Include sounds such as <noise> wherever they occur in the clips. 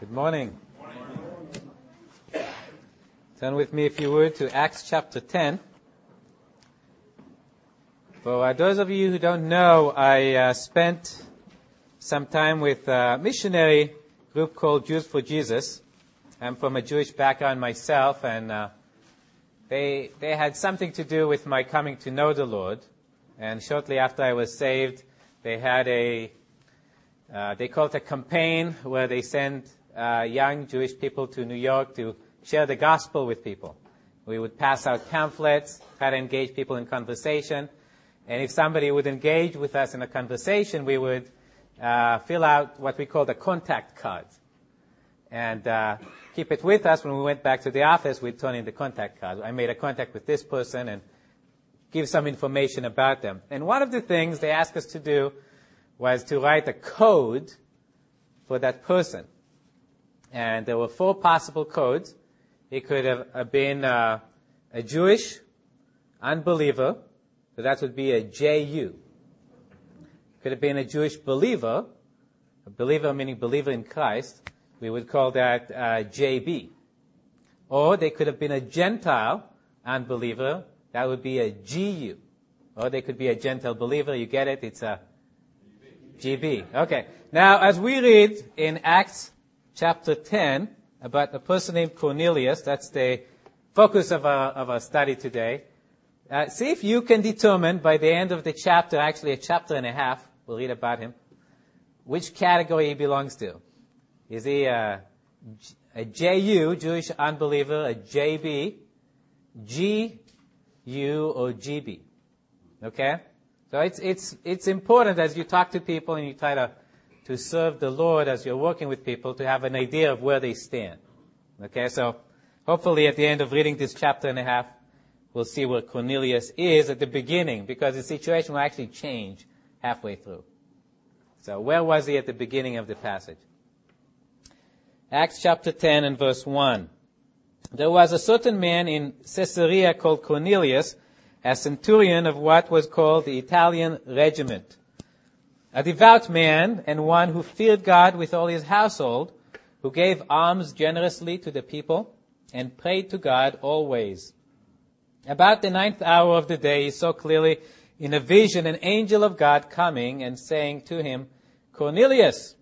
Good morning. Turn with me, if you would, to Acts chapter 10. For those of you who don't know, I uh, spent some time with a missionary group called Jews for Jesus. I'm from a Jewish background myself, and uh, they, they had something to do with my coming to know the Lord. And shortly after I was saved, they had a, uh, they called a campaign where they sent uh, young Jewish people to New York to share the gospel with people. We would pass out pamphlets, try to engage people in conversation. And if somebody would engage with us in a conversation, we would uh, fill out what we call the contact card. And uh, keep it with us when we went back to the office, we'd turn in the contact card. I made a contact with this person and give some information about them. And one of the things they asked us to do was to write a code for that person. And there were four possible codes. It could have been uh, a Jewish unbeliever, so that would be a JU. Could have been a Jewish believer, a believer meaning believer in Christ. We would call that uh, JB. Or they could have been a Gentile unbeliever. That would be a GU. Or they could be a Gentile believer. You get it? It's a GB. Okay. Now, as we read in Acts chapter 10 about a person named Cornelius, that's the focus of our, of our study today. Uh, see if you can determine by the end of the chapter, actually a chapter and a half, we'll read about him, which category he belongs to. Is he a, a JU, Jewish unbeliever, a JB, GU, or GB? Okay? So it's, it's, it's important as you talk to people and you try to, to serve the Lord as you're working with people to have an idea of where they stand. Okay, so hopefully at the end of reading this chapter and a half, we'll see where Cornelius is at the beginning because the situation will actually change halfway through. So where was he at the beginning of the passage? Acts chapter 10 and verse 1. There was a certain man in Caesarea called Cornelius, a centurion of what was called the Italian regiment. A devout man and one who feared God with all his household, who gave alms generously to the people and prayed to God always. About the ninth hour of the day, he saw clearly in a vision an angel of God coming and saying to him, Cornelius.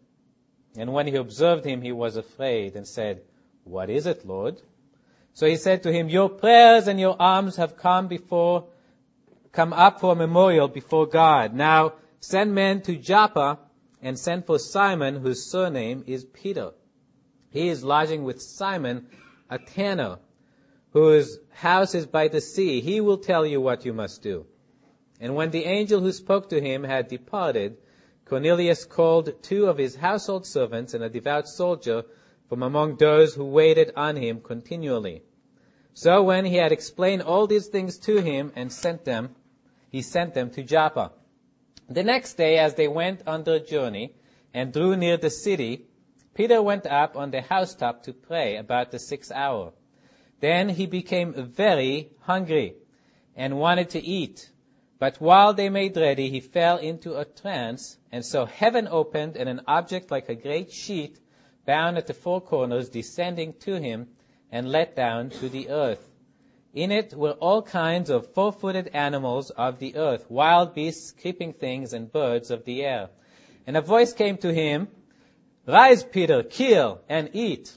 And when he observed him, he was afraid and said, What is it, Lord? So he said to him, Your prayers and your alms have come before come up for a memorial before God. Now send men to Joppa and send for Simon, whose surname is Peter. He is lodging with Simon, a tanner, whose house is by the sea. He will tell you what you must do. And when the angel who spoke to him had departed, Cornelius called two of his household servants and a devout soldier from among those who waited on him continually. So when he had explained all these things to him and sent them, he sent them to Joppa. The next day, as they went on their journey and drew near the city, Peter went up on the housetop to pray about the sixth hour. Then he became very hungry and wanted to eat. But while they made ready, he fell into a trance, and so heaven opened, and an object like a great sheet, bound at the four corners, descending to him, and let down to the earth. In it were all kinds of four-footed animals of the earth, wild beasts, creeping things, and birds of the air. And a voice came to him, Rise, Peter, kill and eat.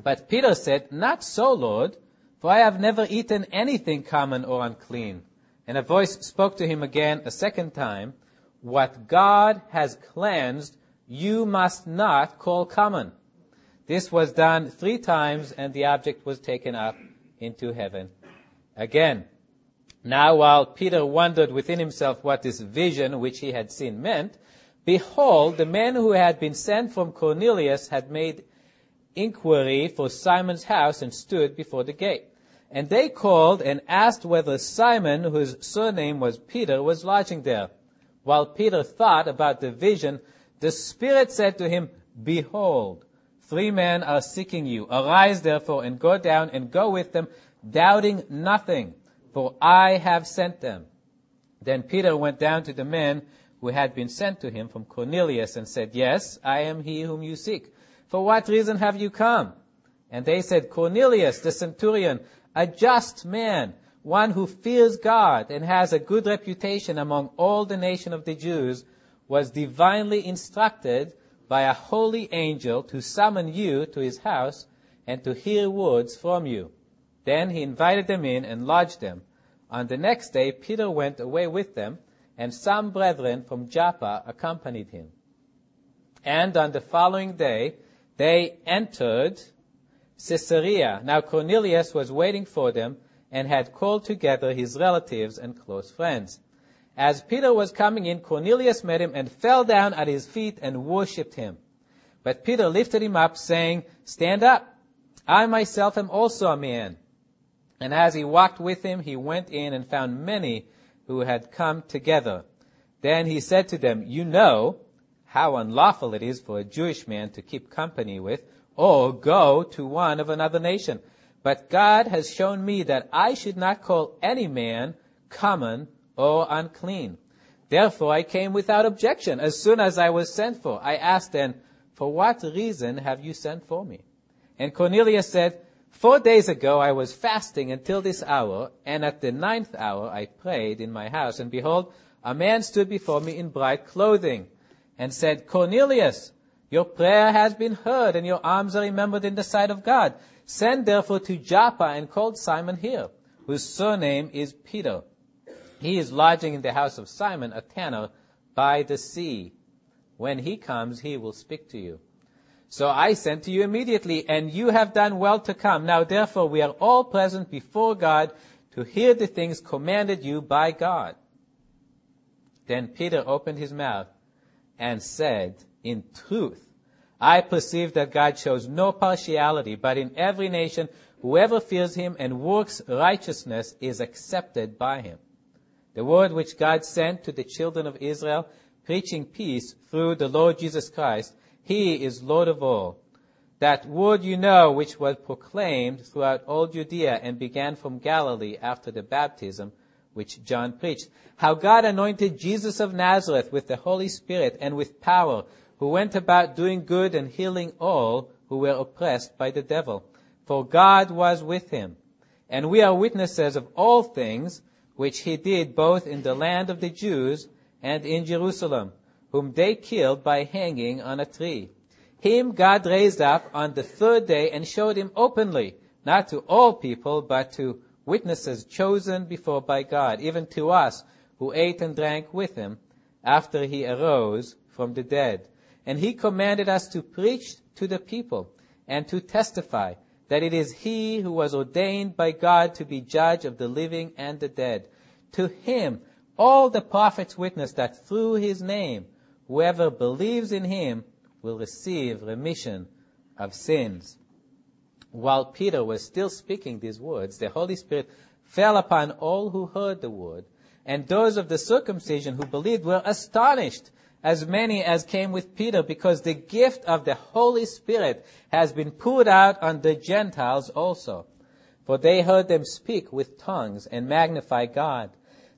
But Peter said, Not so, Lord, for I have never eaten anything common or unclean. And a voice spoke to him again a second time, What God has cleansed, you must not call common. This was done three times, and the object was taken up into heaven again. Now while Peter wondered within himself what this vision which he had seen meant, behold, the men who had been sent from Cornelius had made inquiry for Simon's house and stood before the gate. And they called and asked whether Simon, whose surname was Peter, was lodging there. While Peter thought about the vision, the Spirit said to him, Behold, Three men are seeking you. Arise therefore and go down and go with them, doubting nothing, for I have sent them. Then Peter went down to the men who had been sent to him from Cornelius and said, Yes, I am he whom you seek. For what reason have you come? And they said, Cornelius, the centurion, a just man, one who fears God and has a good reputation among all the nation of the Jews, was divinely instructed by a holy angel to summon you to his house and to hear words from you. Then he invited them in and lodged them. On the next day, Peter went away with them, and some brethren from Joppa accompanied him. And on the following day, they entered Caesarea. Now Cornelius was waiting for them and had called together his relatives and close friends. As Peter was coming in, Cornelius met him and fell down at his feet and worshipped him. But Peter lifted him up, saying, Stand up. I myself am also a man. And as he walked with him, he went in and found many who had come together. Then he said to them, You know how unlawful it is for a Jewish man to keep company with or go to one of another nation. But God has shown me that I should not call any man common Oh, or unclean. Therefore I came without objection. As soon as I was sent for, I asked then, For what reason have you sent for me? And Cornelius said, Four days ago I was fasting until this hour, and at the ninth hour I prayed in my house, and behold, a man stood before me in bright clothing, and said, Cornelius, your prayer has been heard, and your alms are remembered in the sight of God. Send therefore to Joppa and call Simon here, whose surname is Peter. He is lodging in the house of Simon, a tanner, by the sea. When he comes, he will speak to you. So I sent to you immediately, and you have done well to come. Now therefore we are all present before God to hear the things commanded you by God. Then Peter opened his mouth and said, In truth, I perceive that God shows no partiality, but in every nation, whoever fears him and works righteousness is accepted by him. The word which God sent to the children of Israel, preaching peace through the Lord Jesus Christ, He is Lord of all. That word you know, which was proclaimed throughout all Judea and began from Galilee after the baptism which John preached. How God anointed Jesus of Nazareth with the Holy Spirit and with power, who went about doing good and healing all who were oppressed by the devil. For God was with him. And we are witnesses of all things which he did both in the land of the Jews and in Jerusalem, whom they killed by hanging on a tree. Him God raised up on the third day and showed him openly, not to all people, but to witnesses chosen before by God, even to us who ate and drank with him after he arose from the dead. And he commanded us to preach to the people and to testify that it is he who was ordained by God to be judge of the living and the dead. To him, all the prophets witness that through his name, whoever believes in him will receive remission of sins. While Peter was still speaking these words, the Holy Spirit fell upon all who heard the word, and those of the circumcision who believed were astonished as many as came with Peter, because the gift of the Holy Spirit has been poured out on the Gentiles also. For they heard them speak with tongues and magnify God.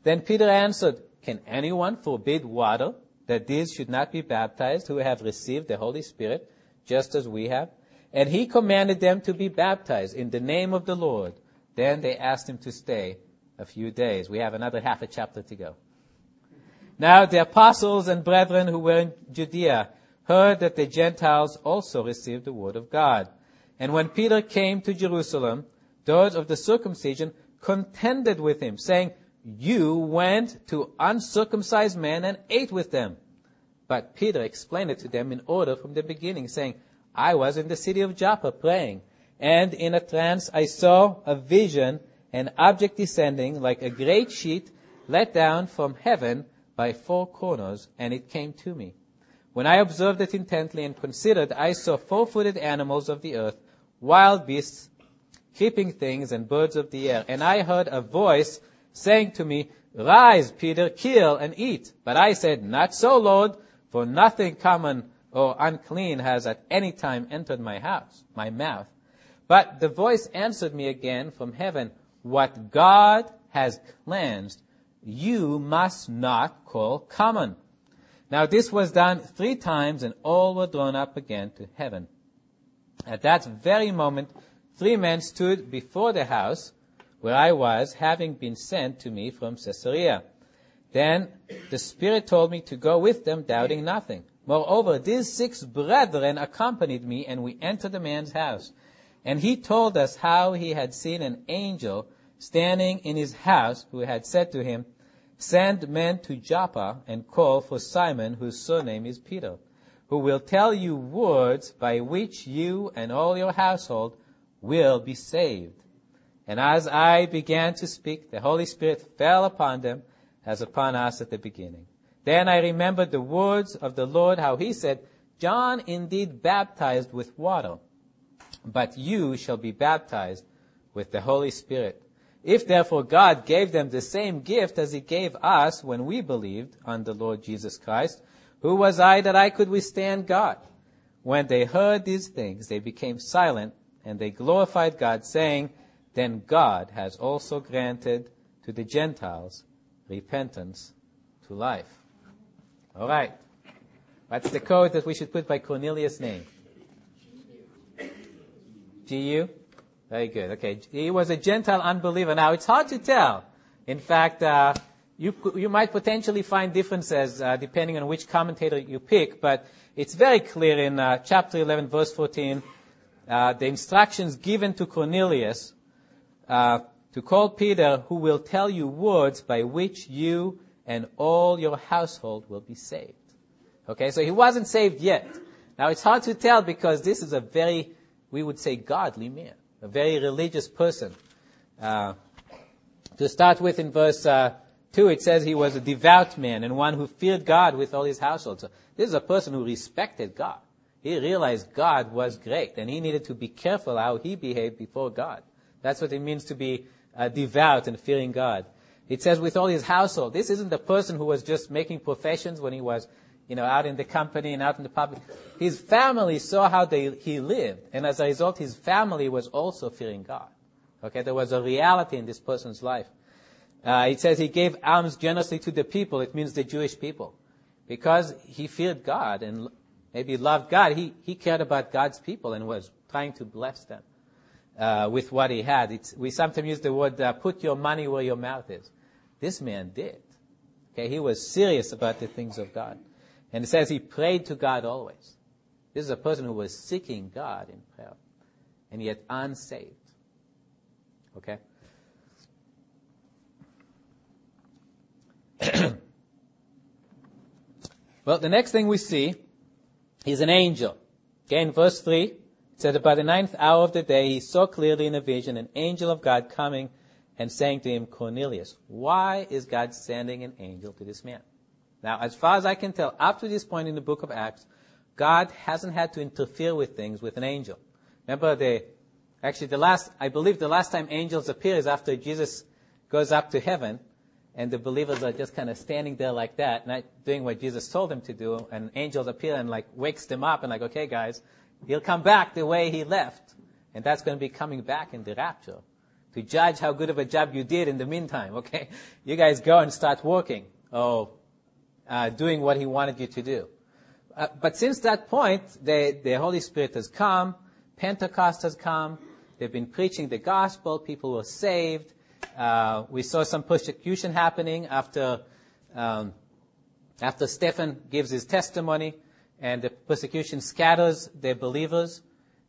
Then Peter answered, Can anyone forbid water that these should not be baptized who have received the Holy Spirit, just as we have? And he commanded them to be baptized in the name of the Lord. Then they asked him to stay a few days. We have another half a chapter to go. Now the apostles and brethren who were in Judea heard that the Gentiles also received the word of God. And when Peter came to Jerusalem, those of the circumcision contended with him, saying, You went to uncircumcised men and ate with them. But Peter explained it to them in order from the beginning, saying, I was in the city of Joppa praying, and in a trance I saw a vision, an object descending like a great sheet let down from heaven by four corners, and it came to me. When I observed it intently and considered, I saw four-footed animals of the earth, wild beasts, creeping things, and birds of the air. And I heard a voice saying to me, Rise, Peter, kill and eat. But I said, Not so, Lord, for nothing common or unclean has at any time entered my house, my mouth. But the voice answered me again from heaven, What God has cleansed, you must not call common. Now this was done three times and all were drawn up again to heaven. At that very moment, three men stood before the house where I was, having been sent to me from Caesarea. Then the Spirit told me to go with them, doubting nothing. Moreover, these six brethren accompanied me, and we entered the man's house. And he told us how he had seen an angel standing in his house, who had said to him, Send men to Joppa and call for Simon, whose surname is Peter, who will tell you words by which you and all your household will be saved. And as I began to speak, the Holy Spirit fell upon them as upon us at the beginning. Then I remembered the words of the Lord, how he said, John indeed baptized with water, but you shall be baptized with the Holy Spirit. If therefore God gave them the same gift as he gave us when we believed on the Lord Jesus Christ, who was I that I could withstand God? When they heard these things, they became silent and they glorified God, saying, Then God has also granted to the Gentiles repentance to life. All right. What's the code that we should put by Cornelius' name? G-U? Very good. Okay. He was a Gentile unbeliever. Now, it's hard to tell. In fact, uh, you, you might potentially find differences uh, depending on which commentator you pick, but it's very clear in uh, chapter 11, verse 14, uh, the instructions given to Cornelius uh, to call Peter, who will tell you words by which you and all your household will be saved. Okay, so he wasn't saved yet. Now it's hard to tell because this is a very, we would say, godly man, a very religious person. Uh, to start with, in verse uh, two, it says he was a devout man and one who feared God with all his household. So this is a person who respected God. He realized God was great, and he needed to be careful how he behaved before God. That's what it means to be uh, devout and fearing God. It says with all his household. This isn't the person who was just making professions when he was, you know, out in the company and out in the public. His family saw how they, he lived, and as a result, his family was also fearing God. Okay, there was a reality in this person's life. Uh, it says he gave alms generously to the people. It means the Jewish people, because he feared God and maybe loved God. He he cared about God's people and was trying to bless them with what he had. It's, we sometimes use the word uh, "put your money where your mouth is." This man did. Okay, he was serious about the things of God. And it says he prayed to God always. This is a person who was seeking God in prayer, and yet unsaved. Okay? <clears throat> well, the next thing we see is an angel. Okay, in verse 3, said, By the ninth hour of the day, he saw clearly in a vision an angel of God coming and saying to him, Cornelius, why is God sending an angel to this man? Now, as far as I can tell, up to this point in the book of Acts, God hasn't had to interfere with things with an angel. Remember the, actually the last, I believe the last time angels appear is after Jesus goes up to heaven and the believers are just kind of standing there like that, not doing what Jesus told them to do, and angels appear and like wakes them up and like, okay guys, he'll come back the way he left. And that's going to be coming back in the rapture to judge how good of a job you did in the meantime, okay? <laughs> You guys go and start working, or uh, doing what he wanted you to do. Uh, but since that point, the, the Holy Spirit has come, Pentecost has come, they've been preaching the gospel, people were saved, uh, we saw some persecution happening after, um, after Stephen gives his testimony, and the persecution scatters the believers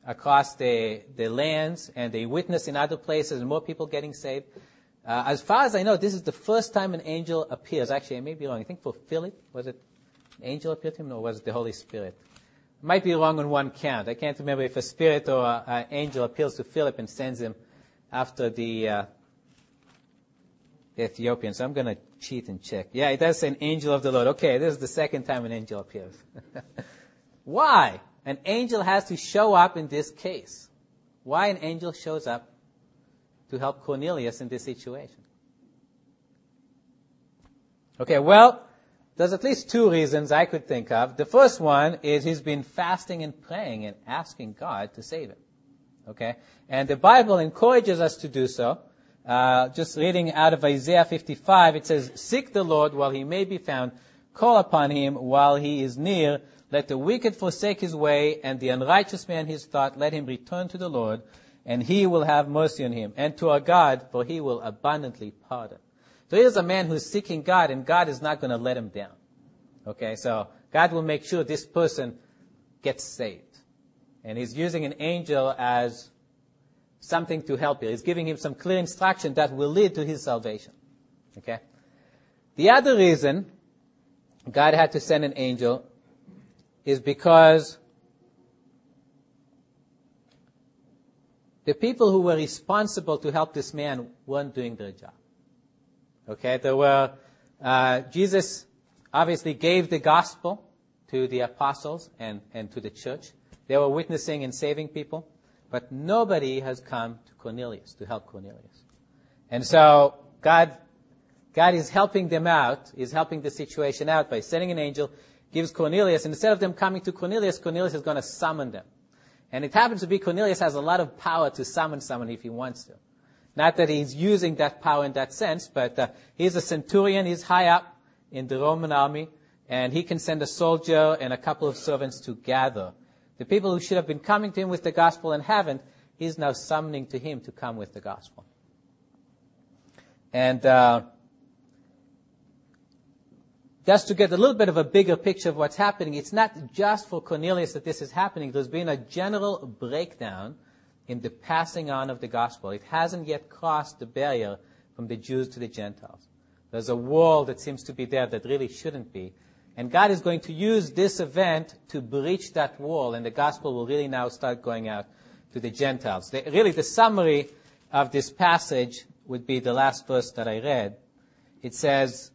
across the, the lands and they witness in other places and more people getting saved. Uh, as far as I know, this is the first time an angel appears. Actually, I may be wrong. I think for Philip, was it an angel appeared to him or was it the Holy Spirit? Might be wrong on one count. I can't remember if a spirit or an angel appeals to Philip and sends him after the, uh, Ethiopian. So I'm going to cheat and check. Yeah, it does say an angel of the Lord. Okay, this is the second time an angel appears. <laughs> Why? an angel has to show up in this case. Why an angel shows up to help Cornelius in this situation? Okay, well, there's at least two reasons I could think of. The first one is he's been fasting and praying and asking God to save him. Okay? And the Bible encourages us to do so. Uh, just reading out of Isaiah 55, it says, Seek the Lord while he may be found, call upon him while he is near Let the wicked forsake his way, and the unrighteous man his thought. Let him return to the Lord, and he will have mercy on him, and to our God, for he will abundantly pardon. So here's a man who's seeking God, and God is not going to let him down. Okay, so God will make sure this person gets saved. And he's using an angel as something to help him. He's giving him some clear instruction that will lead to his salvation. Okay? The other reason God had to send an angel is because the people who were responsible to help this man weren't doing their job. Okay, there were, uh, Jesus obviously gave the gospel to the apostles and, and to the church. They were witnessing and saving people, but nobody has come to Cornelius to help Cornelius. And so God, God is helping them out, is helping the situation out by sending an angel gives Cornelius, instead of them coming to Cornelius, Cornelius is going to summon them. And it happens to be Cornelius has a lot of power to summon someone if he wants to. Not that he's using that power in that sense, but uh, he's a centurion, he's high up in the Roman army, and he can send a soldier and a couple of servants to gather. The people who should have been coming to him with the gospel and haven't, he's now summoning to him to come with the gospel. And uh, just to get a little bit of a bigger picture of what's happening, it's not just for Cornelius that this is happening. There's been a general breakdown in the passing on of the gospel. It hasn't yet crossed the barrier from the Jews to the Gentiles. There's a wall that seems to be there that really shouldn't be. And God is going to use this event to breach that wall, and the gospel will really now start going out to the Gentiles. The, really, the summary of this passage would be the last verse that I read. It says,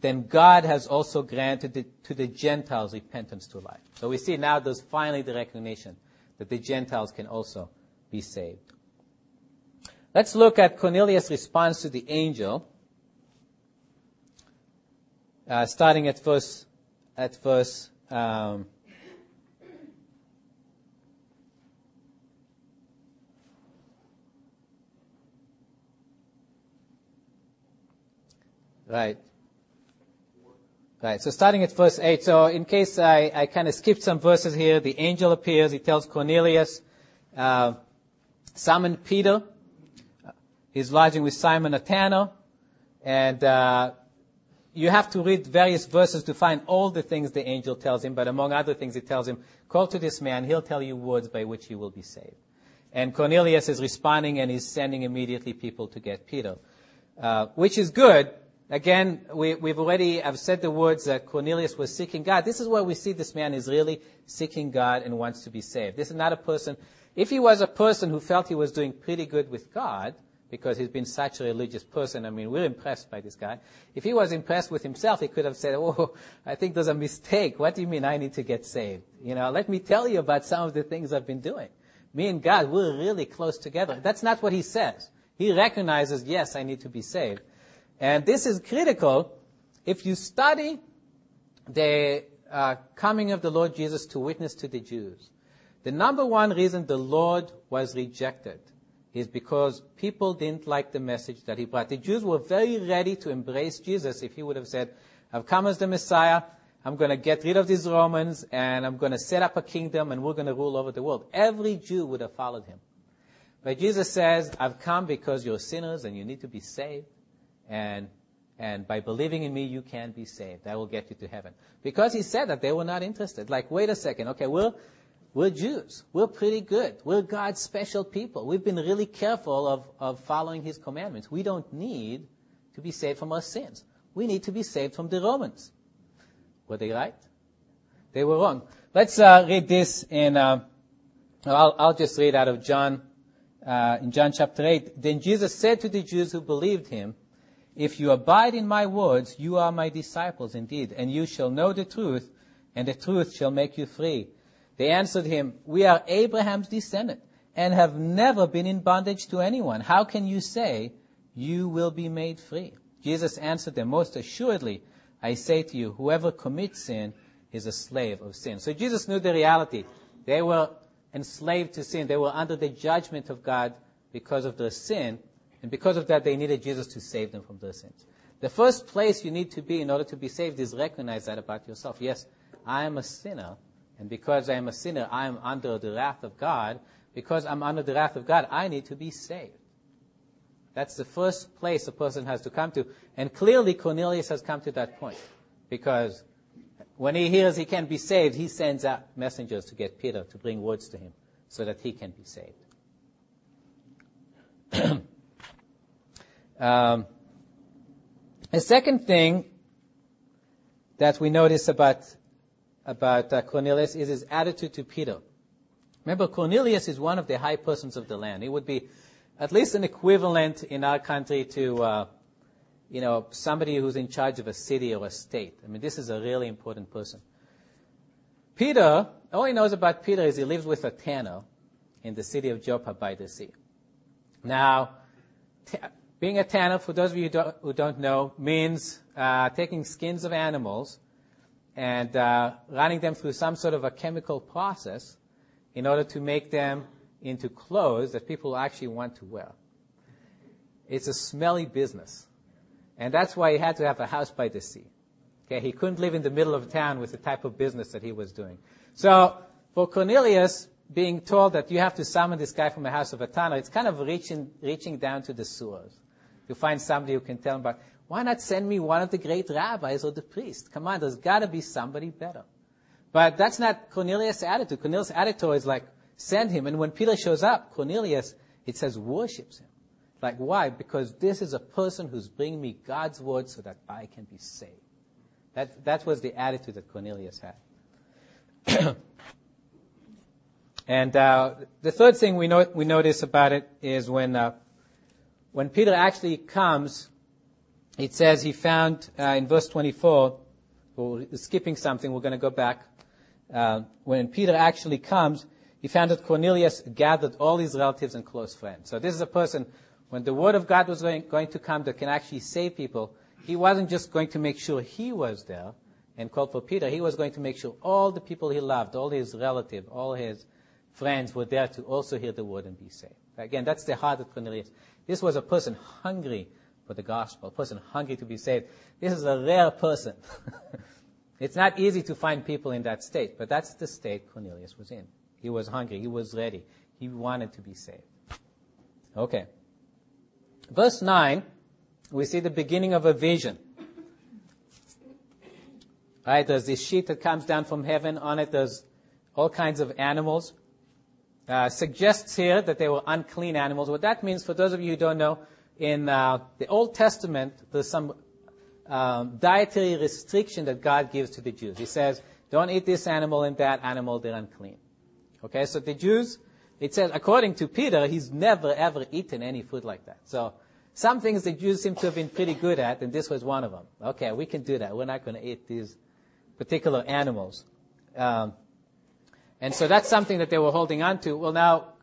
then God has also granted the, to the Gentiles repentance to life. So we see now there's finally the recognition that the Gentiles can also be saved. Let's look at Cornelius' response to the angel, uh, starting at verse at verse. Um, right. Right, so starting at verse 8. So in case I, I kind of skipped some verses here, the angel appears, he tells Cornelius, uh, summon Peter. He's lodging with Simon a. And uh, you have to read various verses to find all the things the angel tells him, but among other things, he tells him, call to this man, he'll tell you words by which you will be saved. And Cornelius is responding and he's sending immediately people to get Peter, uh, which is good Again, we, have already, I've said the words that Cornelius was seeking God. This is where we see this man is really seeking God and wants to be saved. This is not a person, if he was a person who felt he was doing pretty good with God, because he's been such a religious person, I mean, we're impressed by this guy. If he was impressed with himself, he could have said, oh, I think there's a mistake. What do you mean I need to get saved? You know, let me tell you about some of the things I've been doing. Me and God, we're really close together. That's not what he says. He recognizes, yes, I need to be saved. And this is critical if you study the uh, coming of the Lord Jesus to witness to the Jews. The number one reason the Lord was rejected is because people didn't like the message that he brought. The Jews were very ready to embrace Jesus if he would have said, I've come as the Messiah, I'm going to get rid of these Romans, and I'm going to set up a kingdom, and we're going to rule over the world. Every Jew would have followed him. But Jesus says, I've come because you're sinners and you need to be saved and and by believing in me, you can be saved. That will get you to heaven. Because he said that they were not interested. Like, wait a second. Okay, we're, we're Jews. We're pretty good. We're God's special people. We've been really careful of, of following his commandments. We don't need to be saved from our sins. We need to be saved from the Romans. Were they right? They were wrong. Let's uh, read this in, uh, I'll, I'll, just read out of John, uh, in John chapter 8. Then Jesus said to the Jews who believed him, if you abide in my words, you are my disciples indeed, and you shall know the truth, and the truth shall make you free. They answered him, We are Abraham's descendant, and have never been in bondage to anyone. How can you say, You will be made free? Jesus answered them, Most assuredly, I say to you, whoever commits sin is a slave of sin. So Jesus knew the reality. They were enslaved to sin. They were under the judgment of God because of their sin. And because of that, they needed Jesus to save them from their sins. The first place you need to be in order to be saved is recognize that about yourself. Yes, I am a sinner, And because I am a sinner, I am under the wrath of God. Because I'm under the wrath of God, I need to be saved. That's the first place a person has to come to. And clearly Cornelius has come to that point. Because when he hears he can be saved, he sends out messengers to get Peter to bring words to him so that he can be saved. <clears throat> um, a second thing that we notice about about uh, Cornelius is his attitude to Peter. Remember, Cornelius is one of the high persons of the land. He would be at least an equivalent in our country to, uh, you know, somebody who's in charge of a city or a state. I mean, this is a really important person. Peter, all he knows about Peter is he lives with a tanner in the city of Joppa by the sea. Now, t- being a tanner, for those of you who don't, who don't know, means uh, taking skins of animals and uh, running them through some sort of a chemical process in order to make them into clothes that people actually want to wear. It's a smelly business. And that's why he had to have a house by the sea. Okay, he couldn't live in the middle of town with the type of business that he was doing. So, for Cornelius, being told that you have to summon this guy from the house of a tanner, it's kind of reaching, reaching down to the sewers to find somebody who can tell him about, why not send me one of the great rabbis or the priest? Come on, there's gotta be somebody better. But that's not Cornelius' attitude. Cornelius' attitude is like, send him. And when Peter shows up, Cornelius, it says, worships him. Like, why? Because this is a person who's bringing me God's word so that I can be saved. That, that was the attitude that Cornelius had. <coughs> and uh, the third thing we, know, we notice about it is when, uh, when Peter actually comes, it says he found uh, in verse 24, we're skipping something, we're going to go back. Uh, when Peter actually comes, he found that Cornelius gathered all his relatives and close friends. So this is a person, when the word of God was going, going to come that can actually save people, he wasn't just going to make sure he was there and called for Peter. He was going to make sure all the people he loved, all his relatives, all his friends were there to also hear the word and be saved. Again, that's the heart of Cornelius. This was a person hungry for the gospel, a person hungry to be saved. This is a rare person. <laughs> it's not easy to find people in that state, but that's the state Cornelius was in. He was hungry. He was ready. He wanted to be saved. Okay. Verse 9, we see the beginning of a vision. Right? There's this sheet that comes down from heaven. On it, there's all kinds of animals. Uh, suggests here that they were unclean animals. What that means, for those of you who don't know, in uh, the Old Testament, there's some um, dietary restriction that God gives to the Jews. He says, don't eat this animal and that animal, they're unclean. Okay, so the Jews, it says, according to Peter, he's never ever eaten any food like that. So some things the Jews seem to have been pretty good at, and this was one of them. Okay, we can do that. We're not going to eat these particular animals. Um, and so that's something that they were holding on to. Well, now,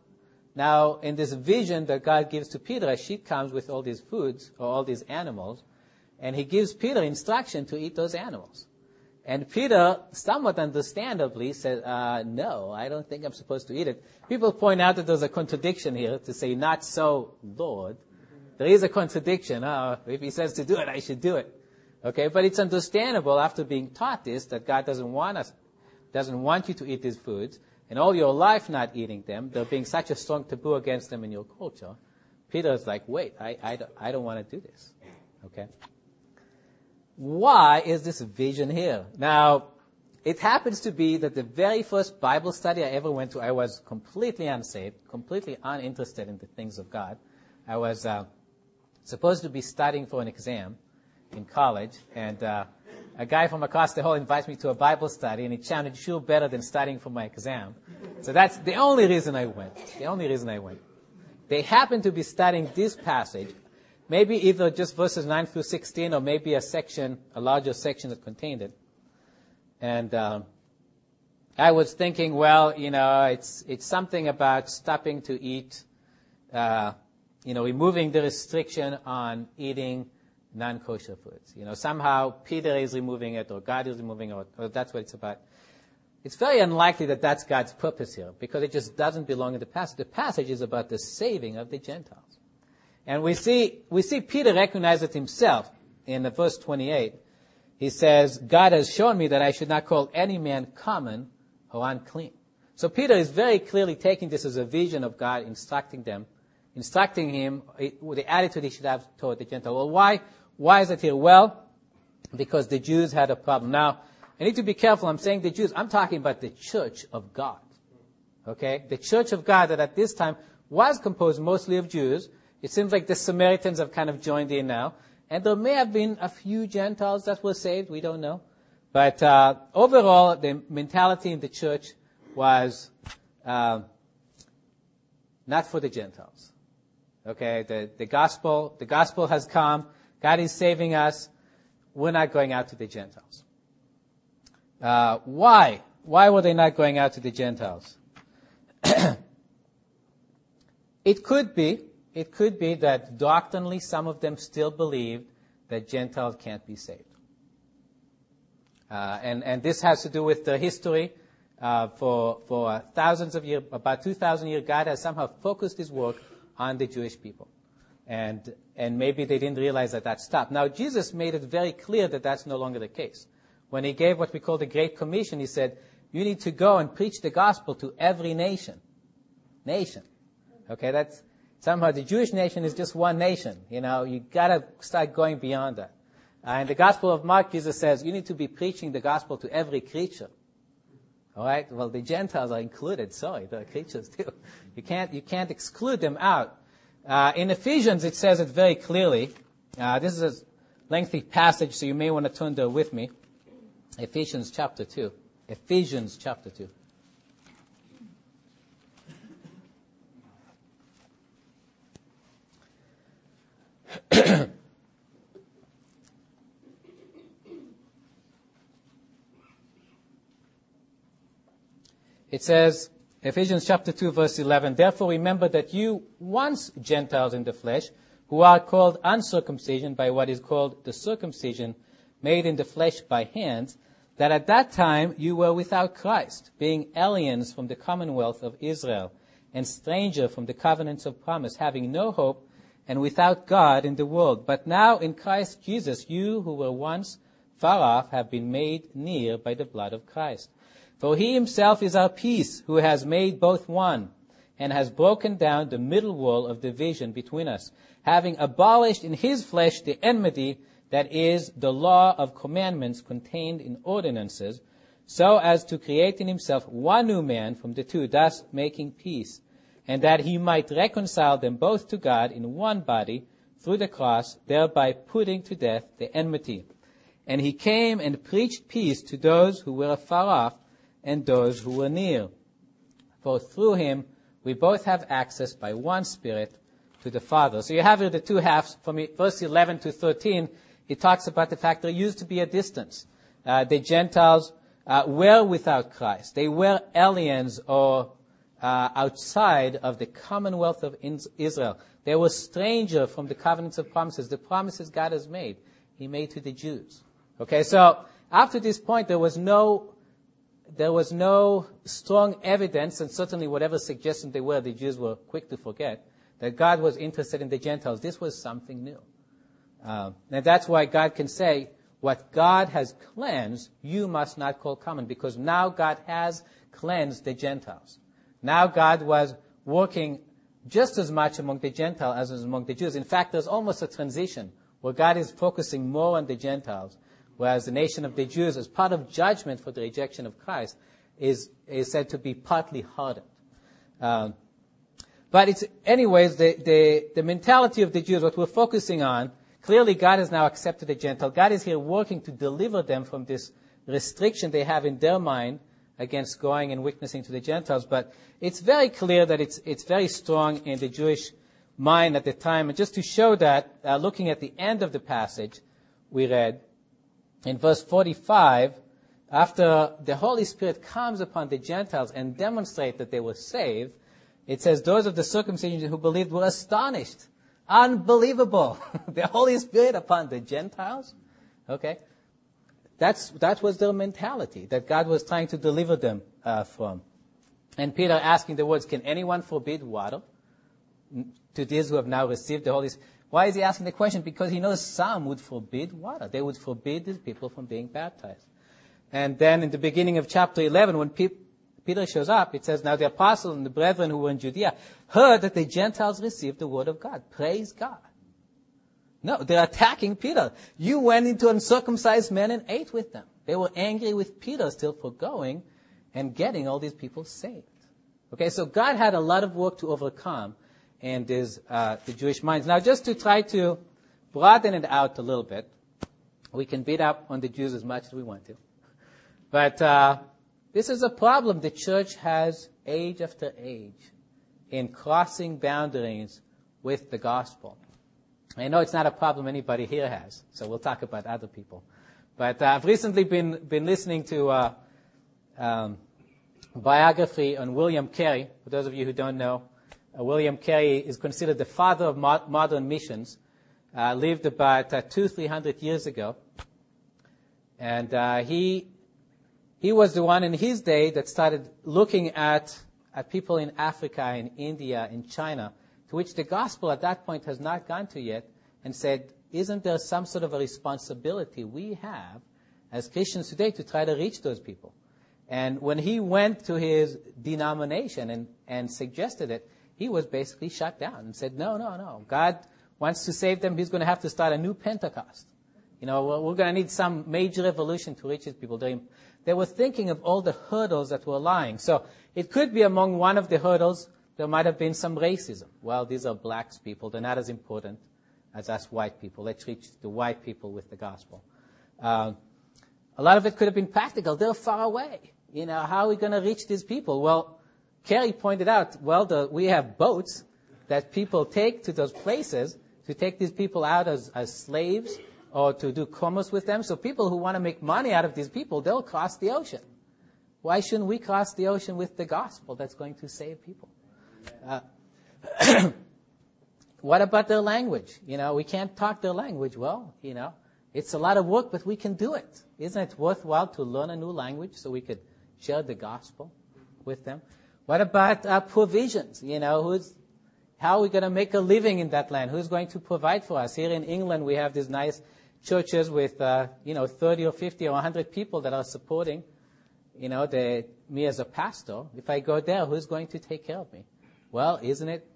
now in this vision that God gives to Peter, she comes with all these foods or all these animals, and he gives Peter instruction to eat those animals. And Peter, somewhat understandably, says, uh, no, I don't think I'm supposed to eat it. People point out that there's a contradiction here to say, not so, Lord. There is a contradiction. Uh, if he says to do it, I should do it. Okay, but it's understandable after being taught this that God doesn't want us, doesn't want you to eat these foods, and all your life not eating them, there being such a strong taboo against them in your culture. Peter is like, wait, I, I, I don't want to do this. Okay? why is this vision here? Now, it happens to be that the very first Bible study I ever went to, I was completely unsaved, completely uninterested in the things of God. I was uh, supposed to be studying for an exam in college, and uh, a guy from across the hall invites me to a Bible study, and it sounded sure better than studying for my exam. So that's the only reason I went. The only reason I went. They happened to be studying this passage Maybe either just verses 9 through 16 or maybe a section, a larger section that contained it. And um, I was thinking, well, you know, it's, it's something about stopping to eat, uh, you know, removing the restriction on eating non-kosher foods. You know, somehow Peter is removing it or God is removing it or that's what it's about. It's very unlikely that that's God's purpose here because it just doesn't belong in the passage. The passage is about the saving of the Gentiles. And we see, we see Peter recognize it himself in the verse 28. He says, God has shown me that I should not call any man common or unclean. So Peter is very clearly taking this as a vision of God instructing them, instructing him eh, with the attitude he should have toward the Gentile. Well, why, why is it here? Well, because the Jews had a problem. Now, I need to be careful. I'm saying the Jews. I'm talking about the church of God. Okay? The church of God that at this time was composed mostly of Jews. It seems like the Samaritans have kind of joined in now. And there may have been a few Gentiles that were saved. We don't know. But uh, overall, the mentality in the church was uh, not for the Gentiles. Okay? The, the gospel, the gospel has come. God is saving us. We're not going out to the Gentiles. Uh, why? Why were they not going out to the Gentiles? <clears throat> it could be, it could be that doctrinally some of them still believed that Gentiles can't be saved. Uh, and, and this has to do with the history. Uh, for, for thousands of years, about 2,000 years, God has somehow focused his work on the Jewish people. And, and maybe they didn't realize that that stopped. Now, Jesus made it very clear that that's no longer the case. When he gave what we call the Great Commission, he said, you need to go and preach the gospel to every nation. Nation. Okay, that's, somehow the Jewish nation is just one nation. You know, you gotta start going beyond that. Uh, in the Gospel of Mark, Jesus says, you need to be preaching the gospel to every creature. Alright? Well, the Gentiles are included. Sorry, they're creatures too. You can't, you can't exclude them out. Uh, in Ephesians, it says it very clearly. Uh, this is a lengthy passage, so you may want to turn there with me. Ephesians chapter 2. Ephesians chapter 2. <coughs> it says, Ephesians chapter 2 verse 11, Therefore remember that you once Gentiles in the flesh, who are called uncircumcision by what is called the circumcision made in the flesh by hands, that at that time you were without Christ, being aliens from the commonwealth of Israel, and stranger from the covenants of promise, having no hope, and without God in the world. But now in Christ Jesus, you who were once far off have been made near by the blood of Christ. For he himself is our peace, who has made both one, and has broken down the middle wall of division between us, having abolished in his flesh the enmity, that is, the law of commandments contained in ordinances, so as to create in himself one new man from the two, thus making peace, and that he might reconcile them both to God in one body through the cross, thereby putting to death the enmity. And he came and preached peace to those who were afar off and those who were near. For through him we both have access by one Spirit to the Father. So you have here the two halves from verse 11 to 13 he talks about the fact there used to be a distance. Uh, the Gentiles uh, were without Christ. They were aliens or uh, outside of the commonwealth of Israel. They were stranger from the covenants of promises, the promises God has made. He made to the Jews. Okay, so after this point, there was no there was no strong evidence, and certainly whatever suggestion they were, the Jews were quick to forget, that God was interested in the Gentiles. This was something new. Uh, and that's why God can say, what God has cleansed, you must not call common, because now God has cleansed the Gentiles. Now God was working just as much among the Gentiles as among the Jews. In fact, there's almost a transition where God is focusing more on the Gentiles, whereas the nation of the Jews, as part of judgment for the rejection of Christ, is, is said to be partly hardened. Um, but it's, anyways, the, the, the mentality of the Jews, what we're focusing on, Clearly, God has now accepted the Gentile. God is here working to deliver them from this restriction they have in their mind against going and witnessing to the Gentiles. But it's very clear that it's, it's very strong in the Jewish mind at the time. And just to show that, uh, looking at the end of the passage we read, in verse 45, after the Holy Spirit comes upon the Gentiles and demonstrate that they were saved, it says, those of the circumcision who believed were astonished Unbelievable. <laughs> the Holy Spirit upon the Gentiles. Okay. That's, that was their mentality that God was trying to deliver them uh, from. And Peter asking the words, can anyone forbid water to these who have now received the Holy Spirit? Why is he asking the question? Because he knows some would forbid water. They would forbid these people from being baptized. And then in the beginning of chapter 11, when pe- Peter shows up, it says, Now the apostles and the brethren who were in Judea heard that the Gentiles received the word of God. Praise God. No, they're attacking Peter. You went into uncircumcised men and ate with them. They were angry with Peter still for going and getting all these people saved. Okay, so God had a lot of work to overcome in this, uh, the Jewish minds. Now, just to try to broaden it out a little bit, we can beat up on the Jews as much as we want to. But uh, this is a problem the church has age after age in crossing boundaries with the gospel. I know it's not a problem anybody here has, so we'll talk about other people. But uh, I've recently been been listening to uh, um, biography on William Carey. For those of you who don't know, William Carey is considered the father of modern missions. Uh, lived about uh, two, three hundred years ago, and uh, he he was the one in his day that started looking at at people in Africa, in India, in China, to which the gospel at that point has not gone to yet, and said, isn't there some sort of a responsibility we have as Christians today to try to reach those people? And when he went to his denomination and, and suggested it, he was basically shut down and said, no, no, no. God wants to save them. He's going to have to start a new Pentecost. You know, we're, going to need some major revolution to reach these people. They, they were thinking of all the hurdles that were lying. So it could be among one of the hurdles, there might have been some racism. Well, these are blacks people. They're not as important as us white people. Let's reach the white people with the gospel. Uh, a lot of it could have been practical. They're far away. You know, how are we going to reach these people? Well, Carey pointed out, well, the, we have boats that people take to those places to take these people out as, as slaves or to do commerce with them. So people who want to make money out of these people, they'll cross the ocean. Why shouldn't we cross the ocean with the gospel that's going to save people? Uh, <clears throat> what about their language? You know, we can't talk their language. Well, you know, it's a lot of work, but we can do it. Isn't it worthwhile to learn a new language so we could share the gospel with them? What about uh, provisions? You know, who's, how are we going to make a living in that land? Who's going to provide for us? Here in England, we have these nice churches with, uh, you know, 30 or 50 or 100 people that are supporting, you know, the, me as a pastor. If I go there, who's going to take care of me? Well, isn't it,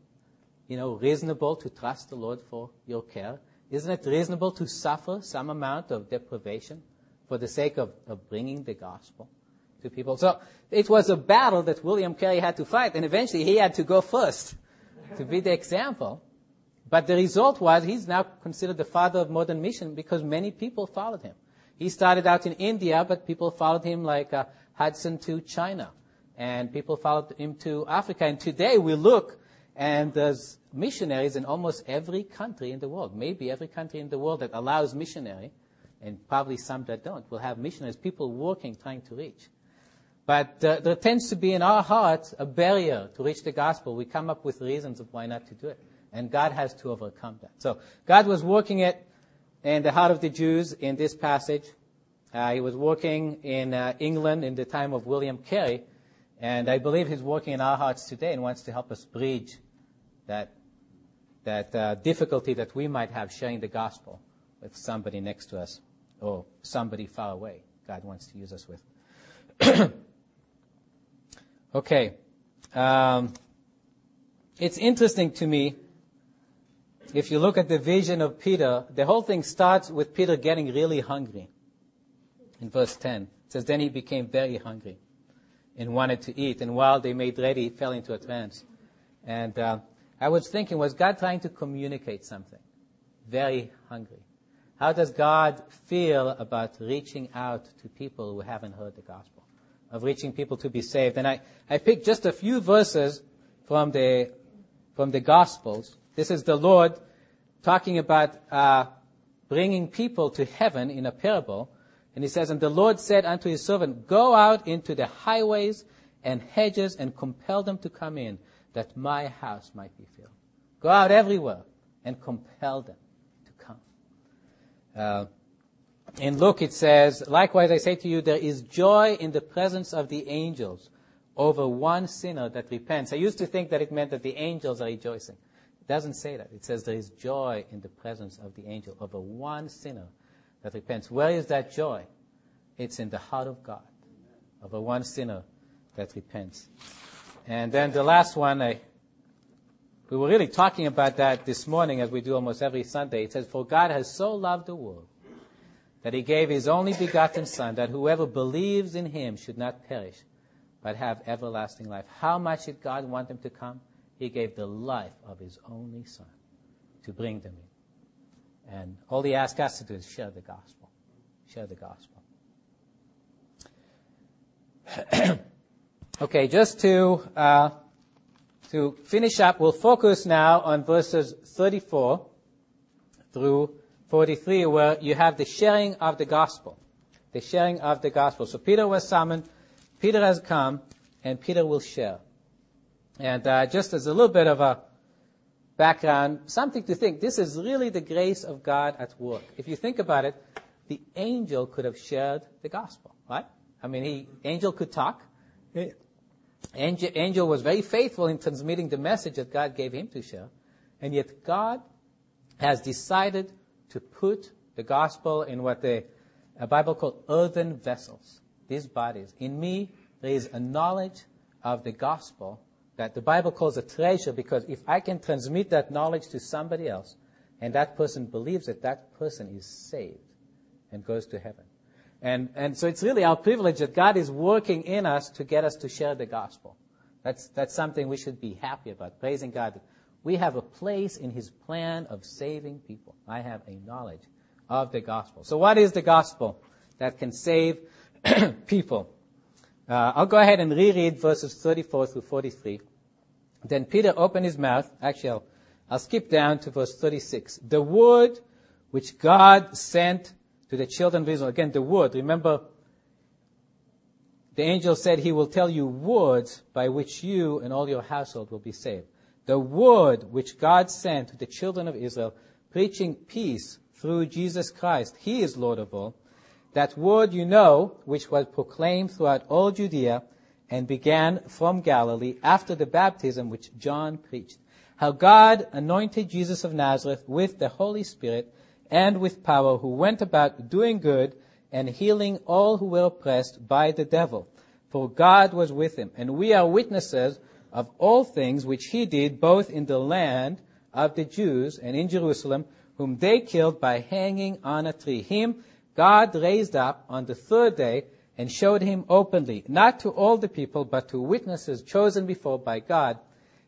you know, reasonable to trust the Lord for your care? Isn't it reasonable to suffer some amount of deprivation for the sake of, of bringing the gospel to people? So it was a battle that William Carey had to fight, and eventually he had to go first to be the example. But the result was he's now considered the father of modern mission because many people followed him. He started out in India, but people followed him like uh, Hudson to China. And people followed him to Africa. And today we look and there's missionaries in almost every country in the world. Maybe every country in the world that allows missionary, and probably some that don't, will have missionaries, people working, trying to reach. But uh, there tends to be in our hearts a barrier to reach the gospel. We come up with reasons of why not to do it. And God has to overcome that. So God was working it in the heart of the Jews in this passage. Uh, he was working in uh, England in the time of William Carey. And I believe he's working in our hearts today and wants to help us bridge that, that difficulty that we might have sharing the gospel with somebody next to us or somebody far away God wants to use us with. <clears throat> okay. Um, it's interesting to me if you look at the vision of Peter, the whole thing starts with Peter getting really hungry. In verse 10, it says, Then he became very hungry and wanted to eat. And while they made ready, he fell into a trance. And uh, I was thinking, was God trying to communicate something? Very hungry. How does God feel about reaching out to people who haven't heard the gospel? Of reaching people to be saved. And I, I picked just a few verses from the, from the gospels this is the Lord talking about uh, bringing people to heaven in a parable. And he says, And the Lord said unto his servant, Go out into the highways and hedges and compel them to come in, that my house might be filled. Go out everywhere and compel them to come. Uh, in Luke it says, Likewise I say to you, there is joy in the presence of the angels over one sinner that repents. I used to think that it meant that the angels are rejoicing It doesn't say that. It says there is joy in the presence of the angel over one sinner that repents. Where is that joy? It's in the heart of God over one sinner that repents. And then the last one, I, we were really talking about that this morning as we do almost every Sunday. It says, For God has so loved the world that he gave his only begotten Son, that whoever believes in him should not perish, but have everlasting life. How much did God want them to come? He gave the life of his only Son to bring them in. And all he asked us to do is share the gospel. Share the gospel. <clears throat> okay, just to uh, to finish up, we'll focus now on verses 34 through 43, where you have the sharing of the gospel. The sharing of the gospel. So Peter was summoned, Peter has come, and Peter will share. And uh, just as a little bit of a background, something to think, this is really the grace of God at work. If you think about it, the angel could have shared the gospel, right? I mean, he, angel could talk. Angel, angel was very faithful in transmitting the message that God gave him to share. And yet God has decided to put the gospel in what the Bible called earthen vessels, these bodies. In me, there is a knowledge of the gospel that the Bible calls a treasure because if I can transmit that knowledge to somebody else and that person believes it, that person is saved and goes to heaven. And, and so it's really our privilege that God is working in us to get us to share the gospel. That's, that's something we should be happy about, praising God. We have a place in His plan of saving people. I have a knowledge of the gospel. So what is the gospel that can save <clears throat> people? Uh, I'll go ahead and reread verses 34 through 43. Then Peter opened his mouth. Actually, I'll, I'll skip down to verse 36. The word which God sent to the children of Israel. Again, the word. Remember, the angel said he will tell you words by which you and all your household will be saved. The word which God sent to the children of Israel, preaching peace through Jesus Christ. He is Lord of all. That word you know, which was proclaimed throughout all Judea and began from Galilee after the baptism which John preached. How God anointed Jesus of Nazareth with the Holy Spirit and with power, who went about doing good and healing all who were oppressed by the devil. For God was with him. And we are witnesses of all things which he did both in the land of the Jews and in Jerusalem, whom they killed by hanging on a tree. Him God raised up on the third day and showed him openly, not to all the people, but to witnesses chosen before by God,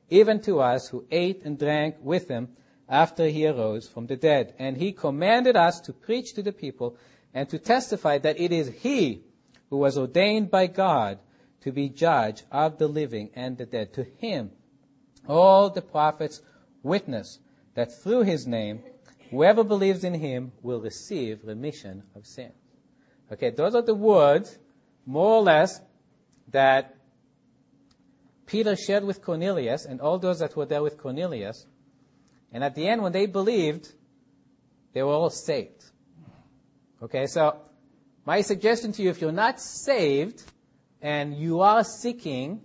even to us who ate and drank with him after he arose from the dead. And he commanded us to preach to the people and to testify that it is he who was ordained by God to be judge of the living and the dead. To him, all the prophets witness that through his name, whoever believes in him will receive remission of sin. Okay, those are the words, more or less, that Peter shared with Cornelius and all those that were there with Cornelius and at the end, when they believed, they were all saved. Okay, so my suggestion to you, if you're not saved and you are seeking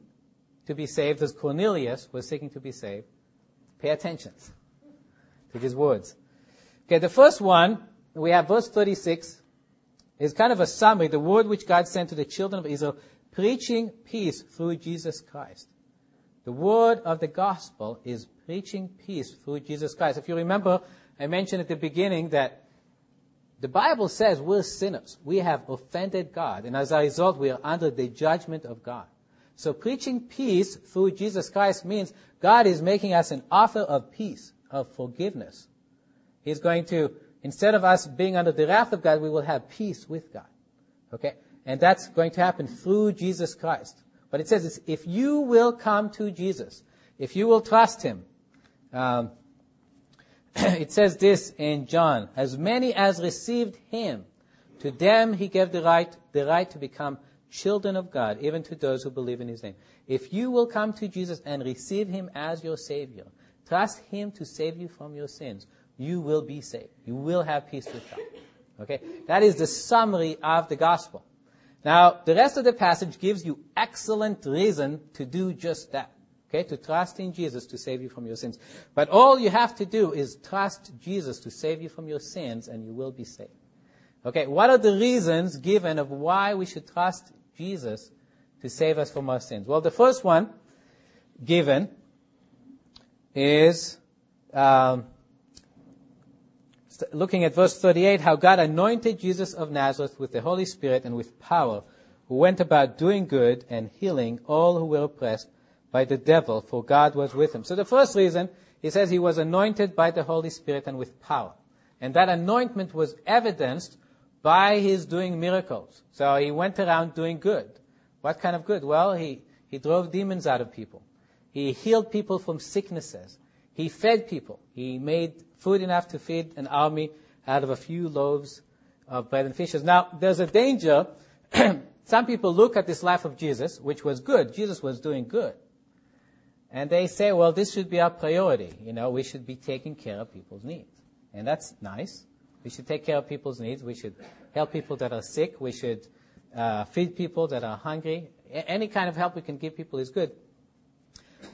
to be saved, as Cornelius was seeking to be saved, pay attention to these words. Okay, the first one, we have verse 36, is kind of a summary, the word which God sent to the children of Israel, preaching peace through Jesus Christ. The word of the gospel is preaching peace through Jesus Christ. If you remember, I mentioned at the beginning that the Bible says we're sinners. We have offended God. And as a result, we are under the judgment of God. So preaching peace through Jesus Christ means God is making us an offer of peace, of forgiveness. He's going to, instead of us being under the wrath of God, we will have peace with God. Okay? And that's going to happen through Jesus Christ. But it says if you will come to Jesus, if you will trust Him, um, <clears throat> it says this in John, as many as received him, to them he gave the right, the right to become children of God, even to those who believe in his name. If you will come to Jesus and receive him as your savior, trust him to save you from your sins, you will be saved. You will have peace with God. Okay? That is the summary of the gospel. Now, the rest of the passage gives you excellent reason to do just that. Okay, to trust in Jesus to save you from your sins. But all you have to do is trust Jesus to save you from your sins and you will be saved. Okay, what are the reasons given of why we should trust Jesus to save us from our sins. Well, the first one given is um, looking at verse 38, how God anointed Jesus of Nazareth with the Holy Spirit and with power, who went about doing good and healing all who were oppressed by the devil, for God was with him. So the first reason, he says he was anointed by the Holy Spirit and with power. And that anointment was evidenced by his doing miracles. So he went around doing good. What kind of good? Well, he, he drove demons out of people. He healed people from sicknesses. He fed people. He made food enough to feed an army out of a few loaves of bread and fishes. Now, there's a danger. <clears throat> Some people look at this life of Jesus, which was good. Jesus was doing good. And they say, well, this should be our priority. You know, we should be taking care of people's needs. And that's nice. We should take care of people's needs. We should help people that are sick. We should uh, feed people that are hungry. A- any kind of help we can give people is good.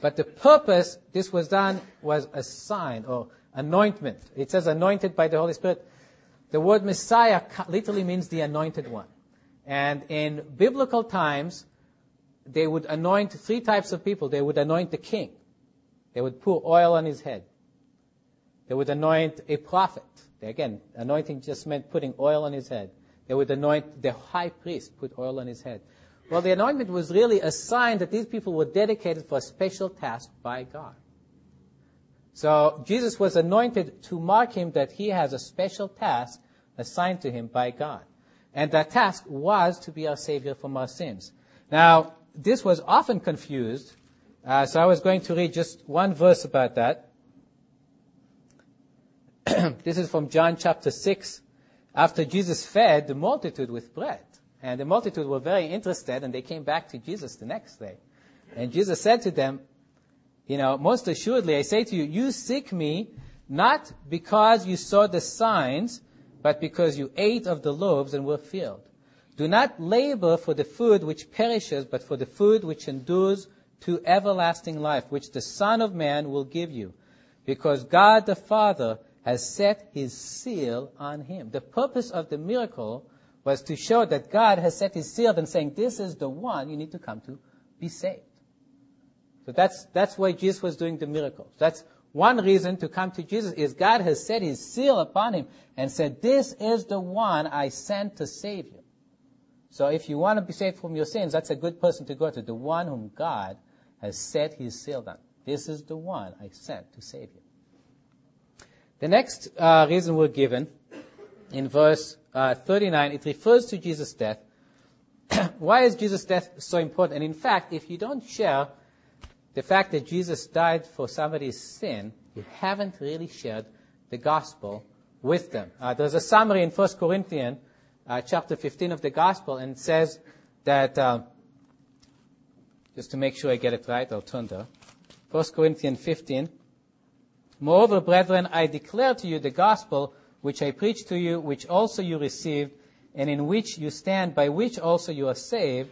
But the purpose this was done was a sign or anointment. It says anointed by the Holy Spirit. The word Messiah literally means the anointed one. And in biblical times, they would anoint three types of people. They would anoint the king. They would pour oil on his head. They would anoint a prophet. Again, anointing just meant putting oil on his head. They would anoint the high priest, put oil on his head. Well, the anointment was really a sign that these people were dedicated for a special task by God. So Jesus was anointed to mark him that he has a special task assigned to him by God. And that task was to be our Savior from our sins. Now, this was often confused, uh, so I was going to read just one verse about that. <clears throat> this is from John chapter 6. After Jesus fed the multitude with bread, and the multitude were very interested, and they came back to Jesus the next day. And Jesus said to them, you know, most assuredly, I say to you, you seek me not because you saw the signs, but because you ate of the loaves and were filled. Do not labor for the food which perishes, but for the food which endures to everlasting life, which the Son of Man will give you, because God the Father has set his seal on him. The purpose of the miracle was to show that God has set his seal and saying, this is the one you need to come to be saved. So that's, that's why Jesus was doing the miracles. That's one reason to come to Jesus is God has set his seal upon him and said, this is the one I sent to save you. So if you want to be saved from your sins, that's a good person to go to, the one whom God has set his seal on. This is the one I sent to save you. The next uh, reason we're given in verse uh, 39, it refers to Jesus' death. <clears throat> Why is Jesus' death so important? And in fact, if you don't share the fact that Jesus died for somebody's sin, you haven't really shared the gospel with them. Uh, there's a summary in 1 Corinthians uh, chapter 15 of the gospel, and says that, uh, just to make sure I get it right, I'll turn there. 1 Corinthians 15. Moreover, brethren, I declare to you the gospel which I preached to you, which also you received, and in which you stand, by which also you are saved,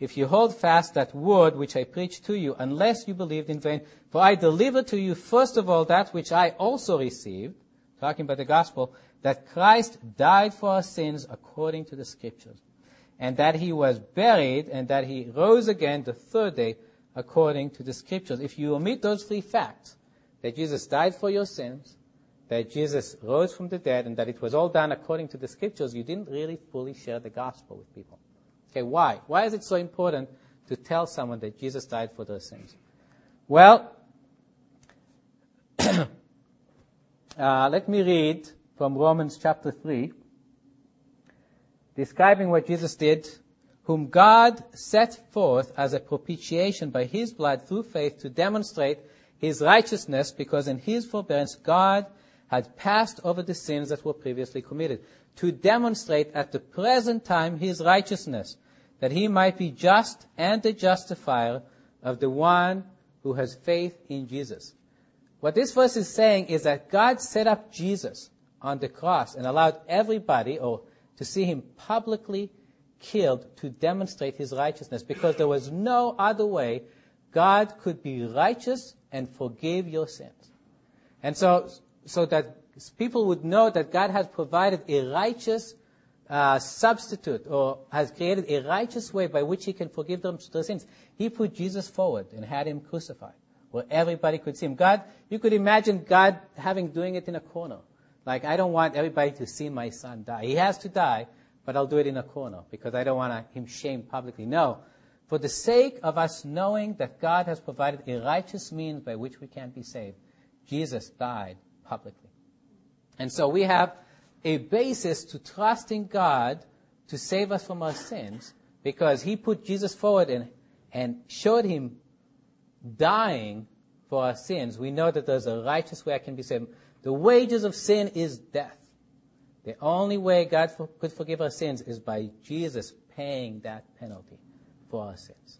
if you hold fast that word which I preached to you, unless you believed in vain. For I delivered to you first of all that which I also received, talking about the gospel, that Christ died for our sins according to the scriptures, and that he was buried, and that he rose again the third day according to the scriptures. If you omit those three facts, that Jesus died for your sins, that Jesus rose from the dead, and that it was all done according to the scriptures, you didn't really fully share the gospel with people. Okay, why? Why is it so important to tell someone that Jesus died for their sins? Well, <clears throat> uh, let me read from Romans chapter 3, describing what Jesus did, whom God set forth as a propitiation by his blood through faith to demonstrate his righteousness, because in his forbearance God had passed over the sins that were previously committed, to demonstrate at the present time his righteousness, that he might be just and the justifier of the one who has faith in Jesus. What this verse is saying is that God set up Jesus on the cross and allowed everybody or to see him publicly killed to demonstrate his righteousness because there was no other way God could be righteous and forgive your sins. And so, so that people would know that God has provided a righteous uh, substitute or has created a righteous way by which he can forgive them their sins. He put Jesus forward and had him crucified where everybody could see him. God, you could imagine God having doing it in a corner. Like, I don't want everybody to see my son die. He has to die, but I'll do it in a corner because I don't want him shamed publicly. No. For the sake of us knowing that God has provided a righteous means by which we can be saved, Jesus died publicly. And so we have a basis to trust in God to save us from our sins because he put Jesus forward and, and showed him dying for our sins. We know that there's a righteous way I can be saved. The wages of sin is death. The only way God for, could forgive our sins is by Jesus paying that penalty for our sins.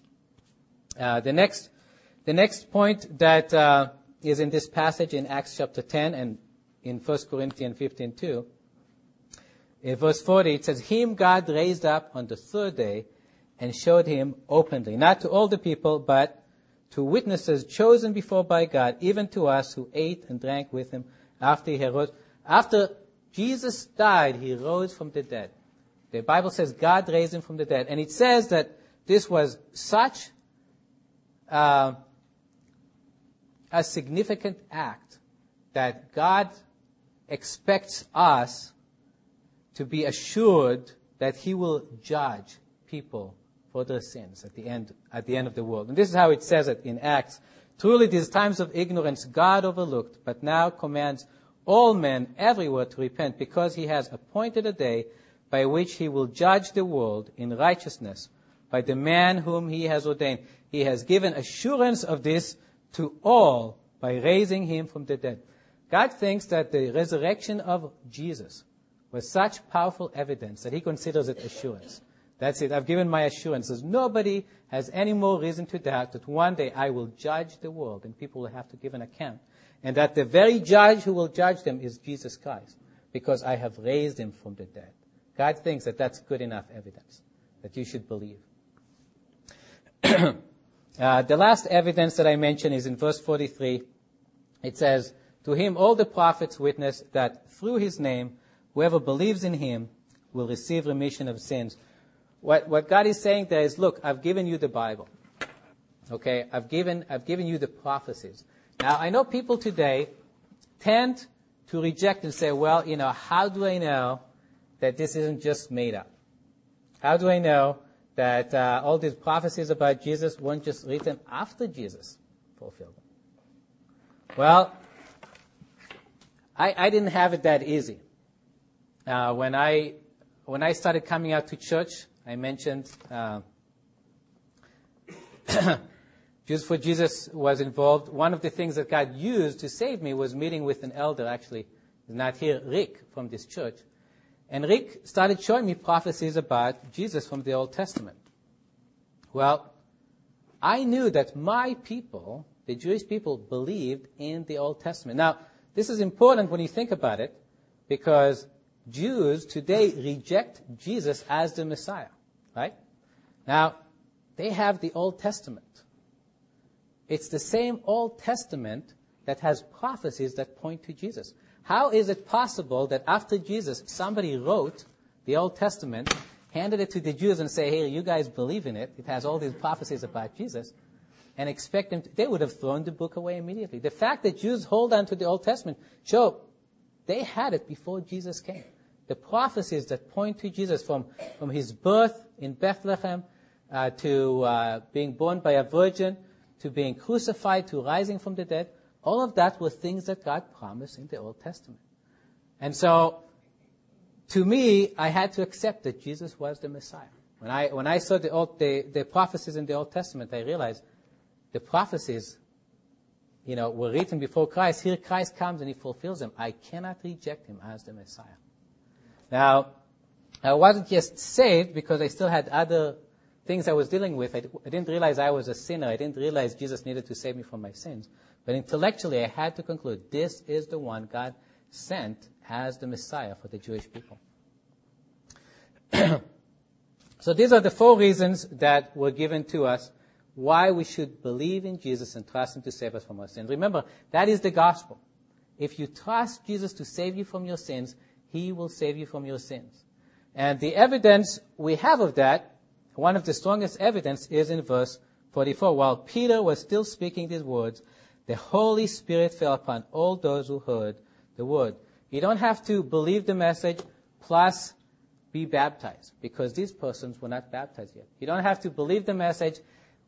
Uh, the next, the next point that uh, is in this passage in Acts chapter 10 and in 1 Corinthians 15 too. In verse 40, it says, Him God raised up on the third day and showed him openly, not to all the people, but to witnesses chosen before by God, even to us who ate and drank with him after he rose. After Jesus died, he rose from the dead. The Bible says God raised him from the dead. And it says that this was such uh, a significant act that God expects us to be assured that he will judge people for their sins at the end, at the end of the world. And this is how it says it in Acts. Truly these times of ignorance God overlooked, but now commands all men everywhere to repent because he has appointed a day by which he will judge the world in righteousness by the man whom he has ordained. He has given assurance of this to all by raising him from the dead. God thinks that the resurrection of Jesus was such powerful evidence that he considers it assurance. That's it. I've given my assurances. Nobody has any more reason to doubt that one day I will judge the world and people will have to give an account. And that the very judge who will judge them is Jesus Christ because I have raised him from the dead. God thinks that that's good enough evidence that you should believe. <clears throat> uh, the last evidence that I mention is in verse 43. It says, To him all the prophets witness that through his name, whoever believes in him will receive remission of sins. What, what God is saying there is, look, I've given you the Bible. Okay? I've given, I've given you the prophecies. Now, I know people today tend to reject and say, well, you know, how do I know that this isn't just made up? How do I know that uh, all these prophecies about Jesus weren't just written after Jesus fulfilled them? Well, I, I didn't have it that easy. Uh, when I when I started coming out to church, I mentioned uh, <coughs> for Jesus was involved. One of the things that God used to save me was meeting with an elder, actually, not here, Rick from this church. And Rick started showing me prophecies about Jesus from the Old Testament. Well, I knew that my people, the Jewish people, believed in the Old Testament. Now, this is important when you think about it, because Jews today reject Jesus as the Messiah, right? Now, they have the Old Testament. It's the same Old Testament that has prophecies that point to Jesus. How is it possible that after Jesus, somebody wrote the Old Testament, handed it to the Jews and say, hey, you guys believe in it. It has all these prophecies about Jesus. And expect them to, they would have thrown the book away immediately. The fact that Jews hold on to the Old Testament show they had it before Jesus came. The prophecies that point to Jesus from, from his birth in Bethlehem uh, to uh, being born by a virgin to being crucified to rising from the dead, all of that were things that God promised in the Old Testament. And so, to me, I had to accept that Jesus was the Messiah. When I, when I saw the, Old, the, the prophecies in the Old Testament, I realized the prophecies you know, were written before Christ. Here Christ comes and he fulfills them. I cannot reject him as the Messiah. Now, I wasn't just saved because I still had other things I was dealing with. I, didn't realize I was a sinner. I didn't realize Jesus needed to save me from my sins. But intellectually, I had to conclude this is the one God sent as the Messiah for the Jewish people. <clears throat> so these are the four reasons that were given to us why we should believe in Jesus and trust Him to save us from our sins. Remember, that is the gospel. If you trust Jesus to save you from your sins, He will save you from your sins. And the evidence we have of that, one of the strongest evidence is in verse 44. While Peter was still speaking these words, the Holy Spirit fell upon all those who heard the word. You don't have to believe the message plus be baptized because these persons were not baptized yet. You don't have to believe the message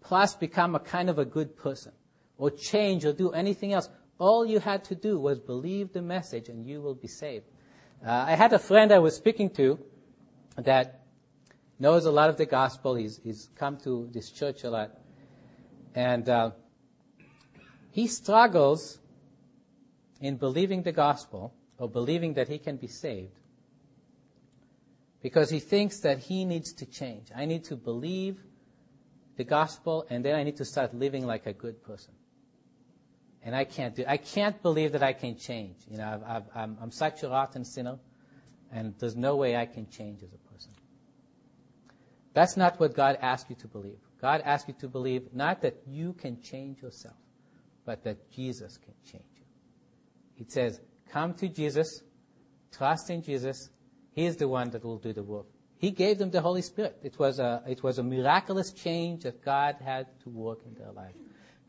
plus become a kind of a good person or change or do anything else. All you had to do was believe the message and you will be saved. Uh, I had a friend I was speaking to that knows a lot of the gospel. He's, he's come to this church a lot. And uh, he struggles in believing the gospel or believing that he can be saved because he thinks that he needs to change. I need to believe the gospel and then I need to start living like a good person. And I can't do, I can't believe that I can change. You know, i am I'm such a rotten sinner and there's no way I can change as a person. That's not what God asks you to believe. God asks you to believe not that you can change yourself but that Jesus can change you. He says, come to Jesus, trust in Jesus. He is the one that will do the work. He gave them the Holy Spirit. It was a, it was a miraculous change that God had to work in their life.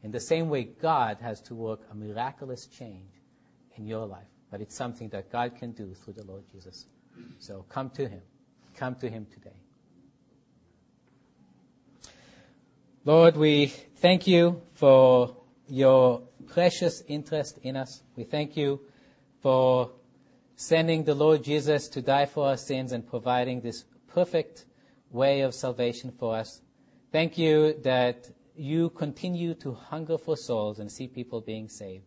In the same way, God has to work a miraculous change in your life. But it's something that God can do through the Lord Jesus. So come to Him. Come to Him today. Lord, we thank you for your precious interest in us. We thank you for sending the Lord Jesus to die for our sins and providing this perfect way of salvation for us. Thank you that you continue to hunger for souls and see people being saved.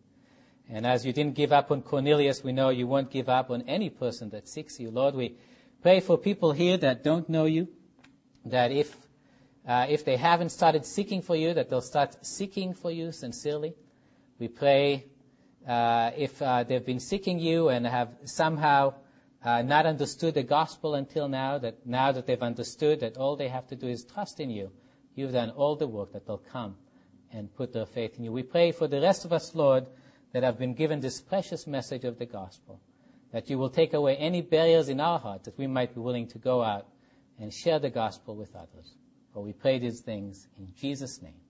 And as you didn't give up on Cornelius, we know you won't give up on any person that seeks you. Lord, we pray for people here that don't know you, that if uh, if they haven't started seeking for you, that they'll start seeking for you sincerely. We pray uh, if uh, they've been seeking you and have somehow uh, not understood the gospel until now, that now that they've understood that all they have to do is trust in you, you've done all the work that they'll come and put their faith in you. We pray for the rest of us, Lord, that have been given this precious message of the gospel, that you will take away any barriers in our heart, that we might be willing to go out and share the gospel with others. For we pray these things in Jesus' name.